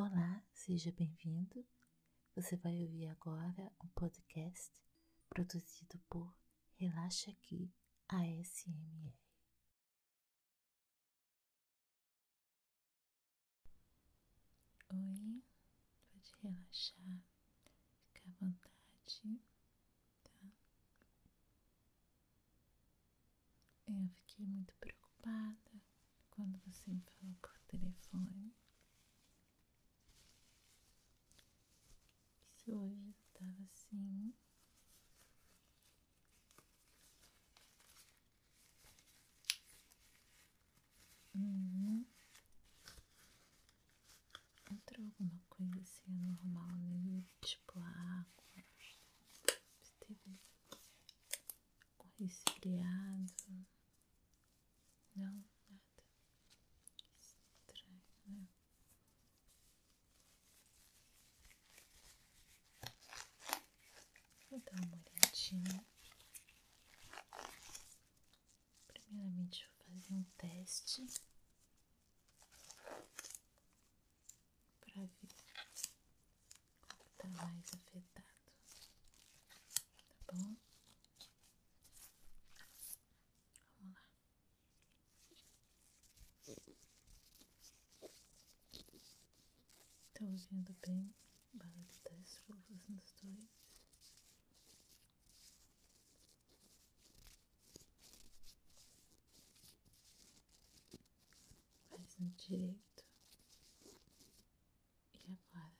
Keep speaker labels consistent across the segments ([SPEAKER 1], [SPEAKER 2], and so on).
[SPEAKER 1] Olá, seja bem-vindo. Você vai ouvir agora um podcast produzido por Relaxa Aqui ASMR. Oi, pode relaxar, ficar à vontade, tá? Eu fiquei muito preocupada quando você me falou por telefone. Hoje estava assim. Uhum. Entrou alguma coisa assim anormal nele, tipo água. Você teve um resfriado. Não, nada. Estranho, né? Vou dar uma olhadinha. Primeiramente, vou fazer um teste para ver qual está mais afetado. Tá bom? Vamos lá. Tá ouvindo bem o barulho das luvas nos dois? Direito. E agora?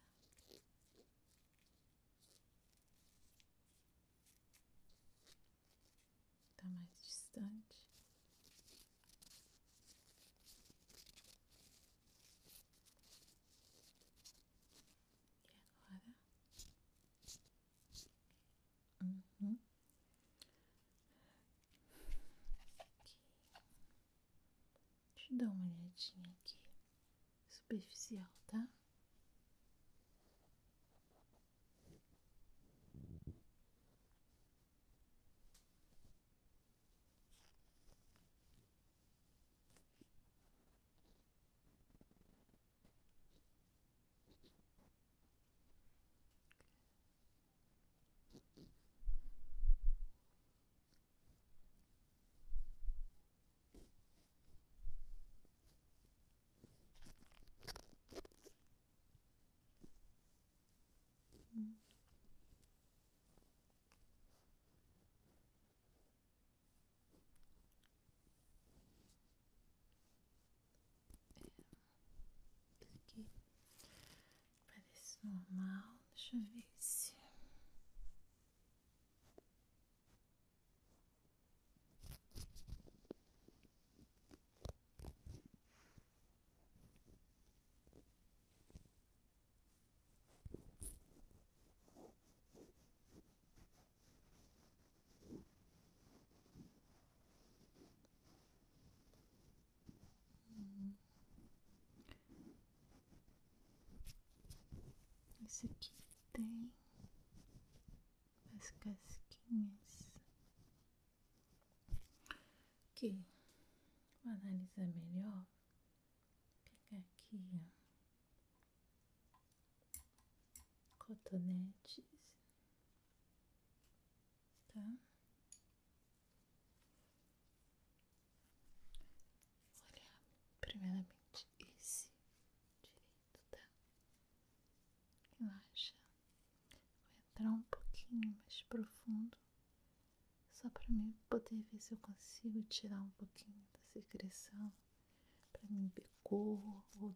[SPEAKER 1] Tá mais distante. E agora? Uhum. Aqui. Eu dar uma olhadinha aqui. Superficial, tá? aqui parece normal. Deixa eu ver se. Esse aqui tem as casquinhas. Aqui, vou analisar melhor. Pegar aqui, ó. Cotonetes, tá? Olhar primeiramente esse direito, tá? Relaxa. Vou entrar um pouquinho mais profundo, só para mim poder ver se eu consigo tirar um pouquinho da secreção, para mim ver cor ou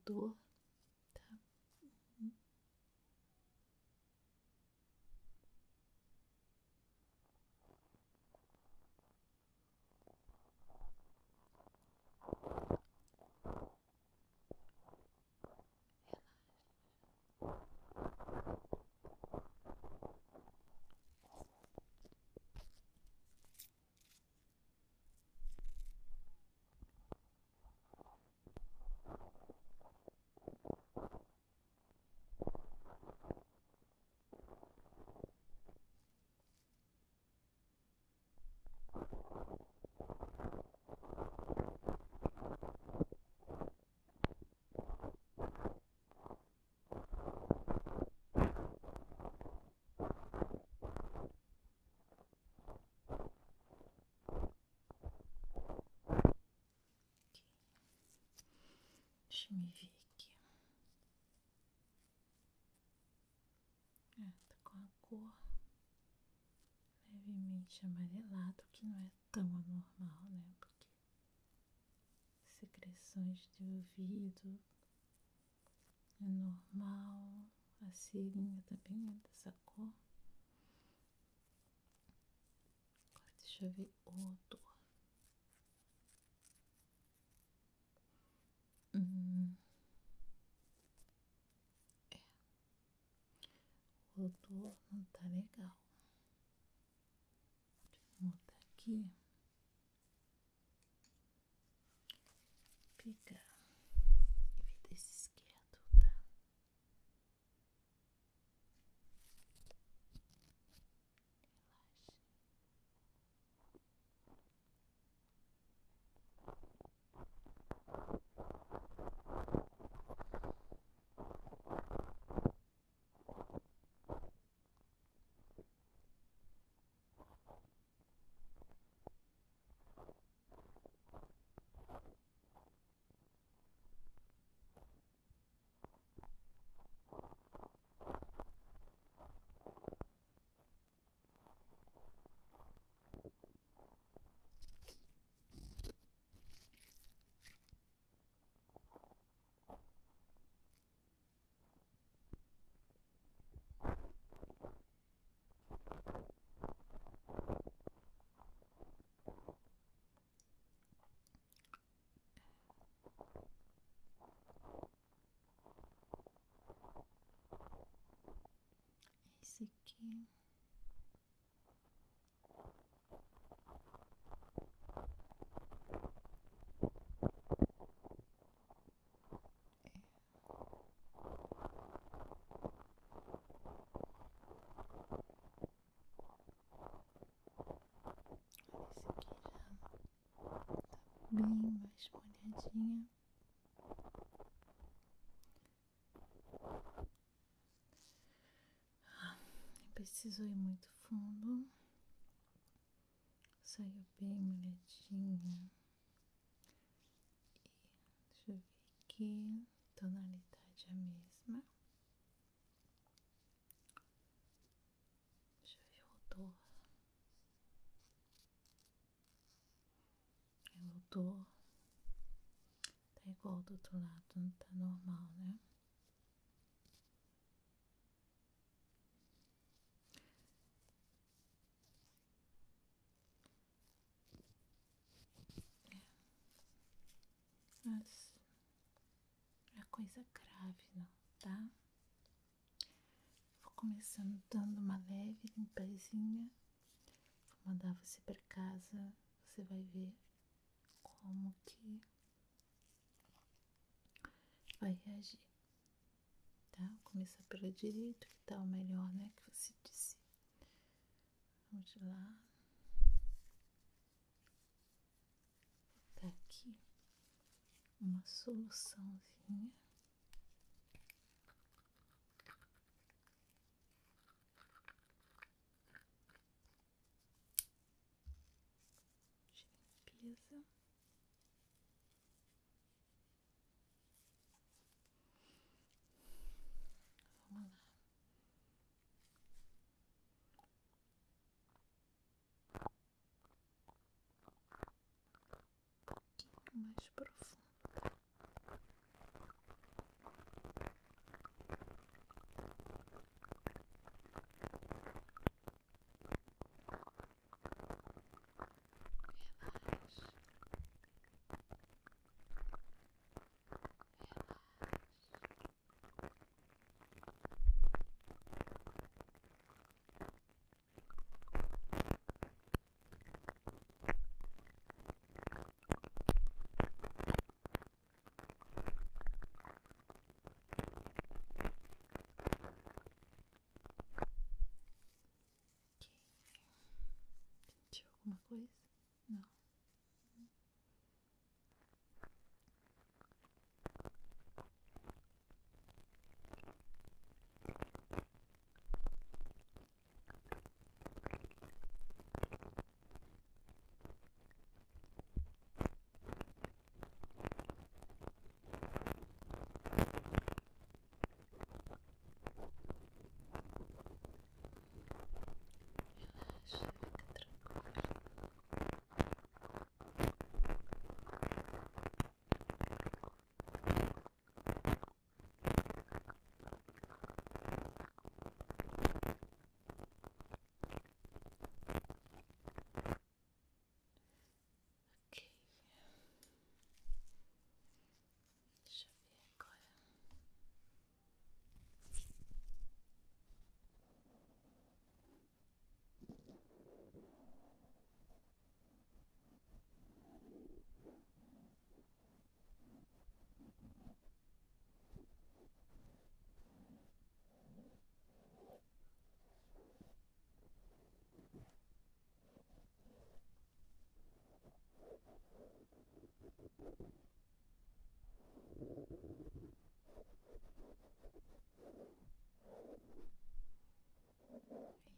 [SPEAKER 1] Deixa me ver aqui. É, tá com a cor levemente amarelado, que não é tão anormal, né? Porque secreções de ouvido é normal, a serinha também é dessa cor. Agora deixa eu ver o. O odor não tá legal. Deixa eu mudar aqui. Pegar e ver desse esquerdo, tá? Relaxe. Esse aqui. Esse aqui já tá bem molhadinha. Nem precisou ir muito fundo. Saiu bem molhadinha. E deixa eu ver aqui. Tonalidade é a mesma. Deixa eu ver o odor. É o odor. Igual do outro lado, não tá normal, né? Mas não é coisa grave, não, tá? Vou começando dando uma leve limpezinha. Vou mandar você para casa. Você vai ver como que vai reagir, tá? Vou começar pelo direito, que tá o melhor, né? Que você disse. Vamos lá. Tá aqui uma soluçãozinha. De limpeza. Vamos lá. Um pouquinho mais profundo. Alguma coisa? Não.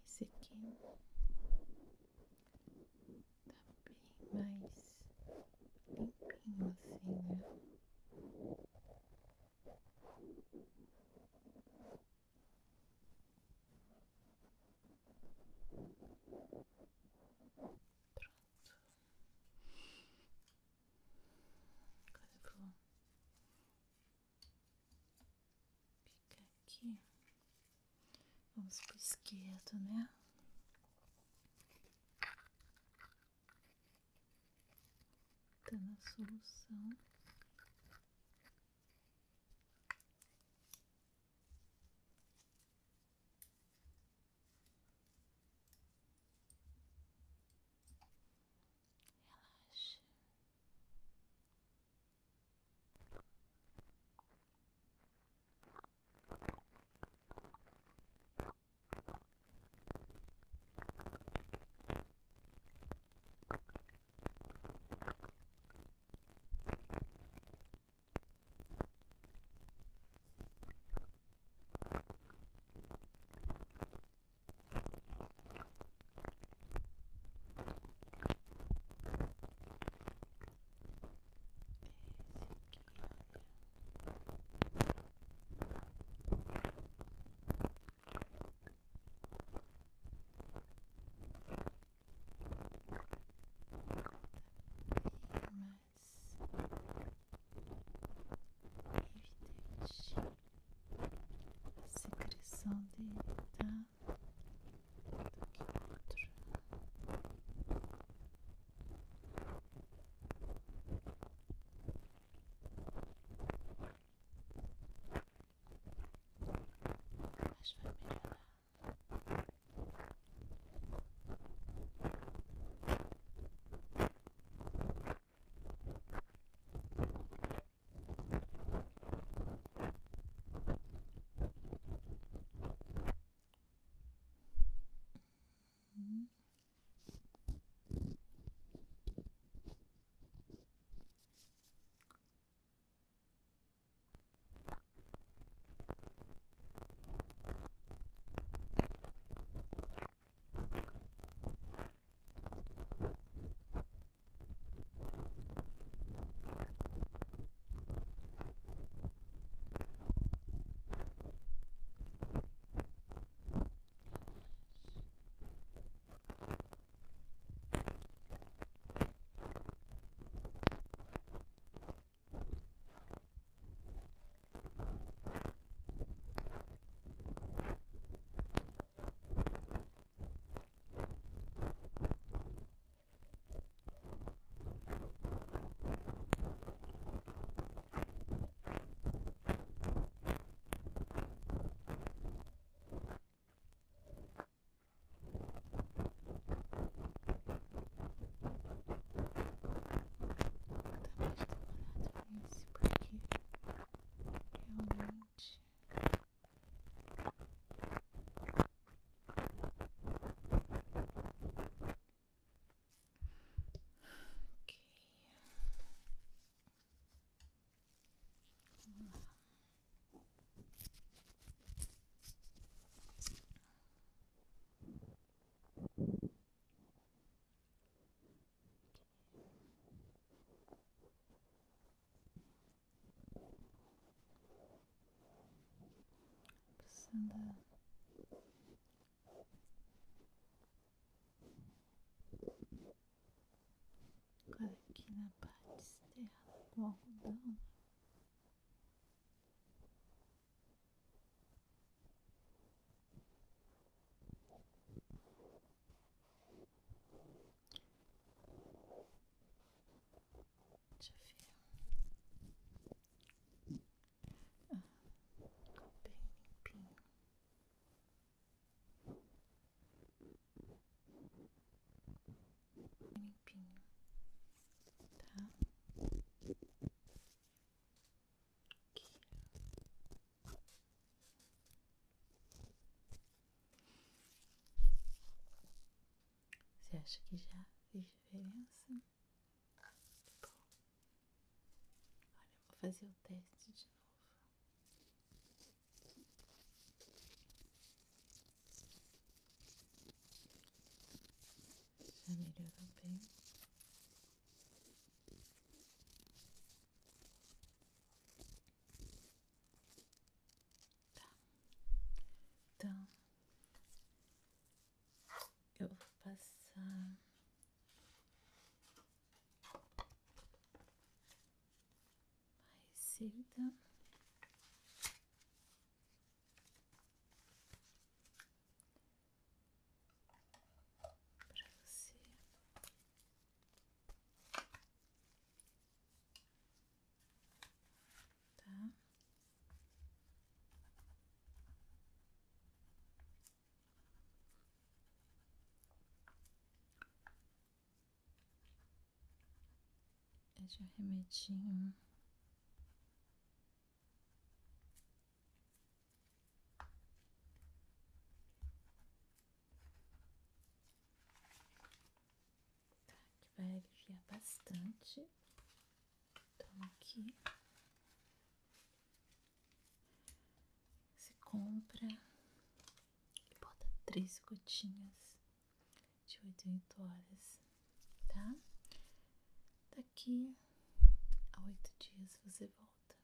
[SPEAKER 1] Esse aqui tá bem mais limpinho assim, né? Pronto. Vou ficar aqui. Vamos pro esquerdo, né? Dando a solução. Relaxa. mais evidente a secreção Passando agora aqui na parte externa. Do algodão. Deixa eu ver. Ah, ficou bem limpinho. Bem limpinho, tá? Aqui. Você acha que já fez diferença? Bom, olha, eu vou fazer o teste de. bem? Tá. Então, eu vou passar a receita. Para você tá? É de remedinho. Vai aliviar bastante. Toma aqui. Você compra e bota três gotinhas de oito em oito horas, tá? Daqui a oito dias você volta.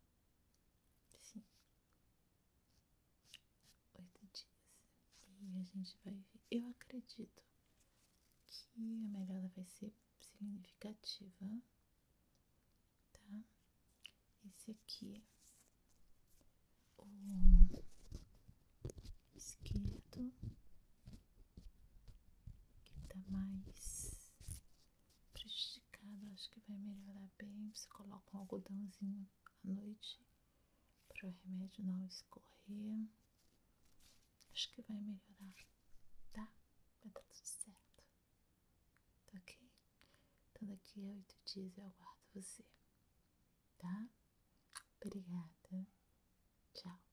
[SPEAKER 1] Sim. Oito dias. E a gente vai ver. Eu acredito que a melhora vai ser significativa, tá? Esse aqui, o esquerdo, que tá mais prejudicado, acho que vai melhorar bem. Você coloca um algodãozinho à noite para o remédio não escorrer. Acho que vai melhorar, tá? Vai dar tudo certo. Então daqui a oito dias eu aguardo você. Tá? Obrigada. Tchau.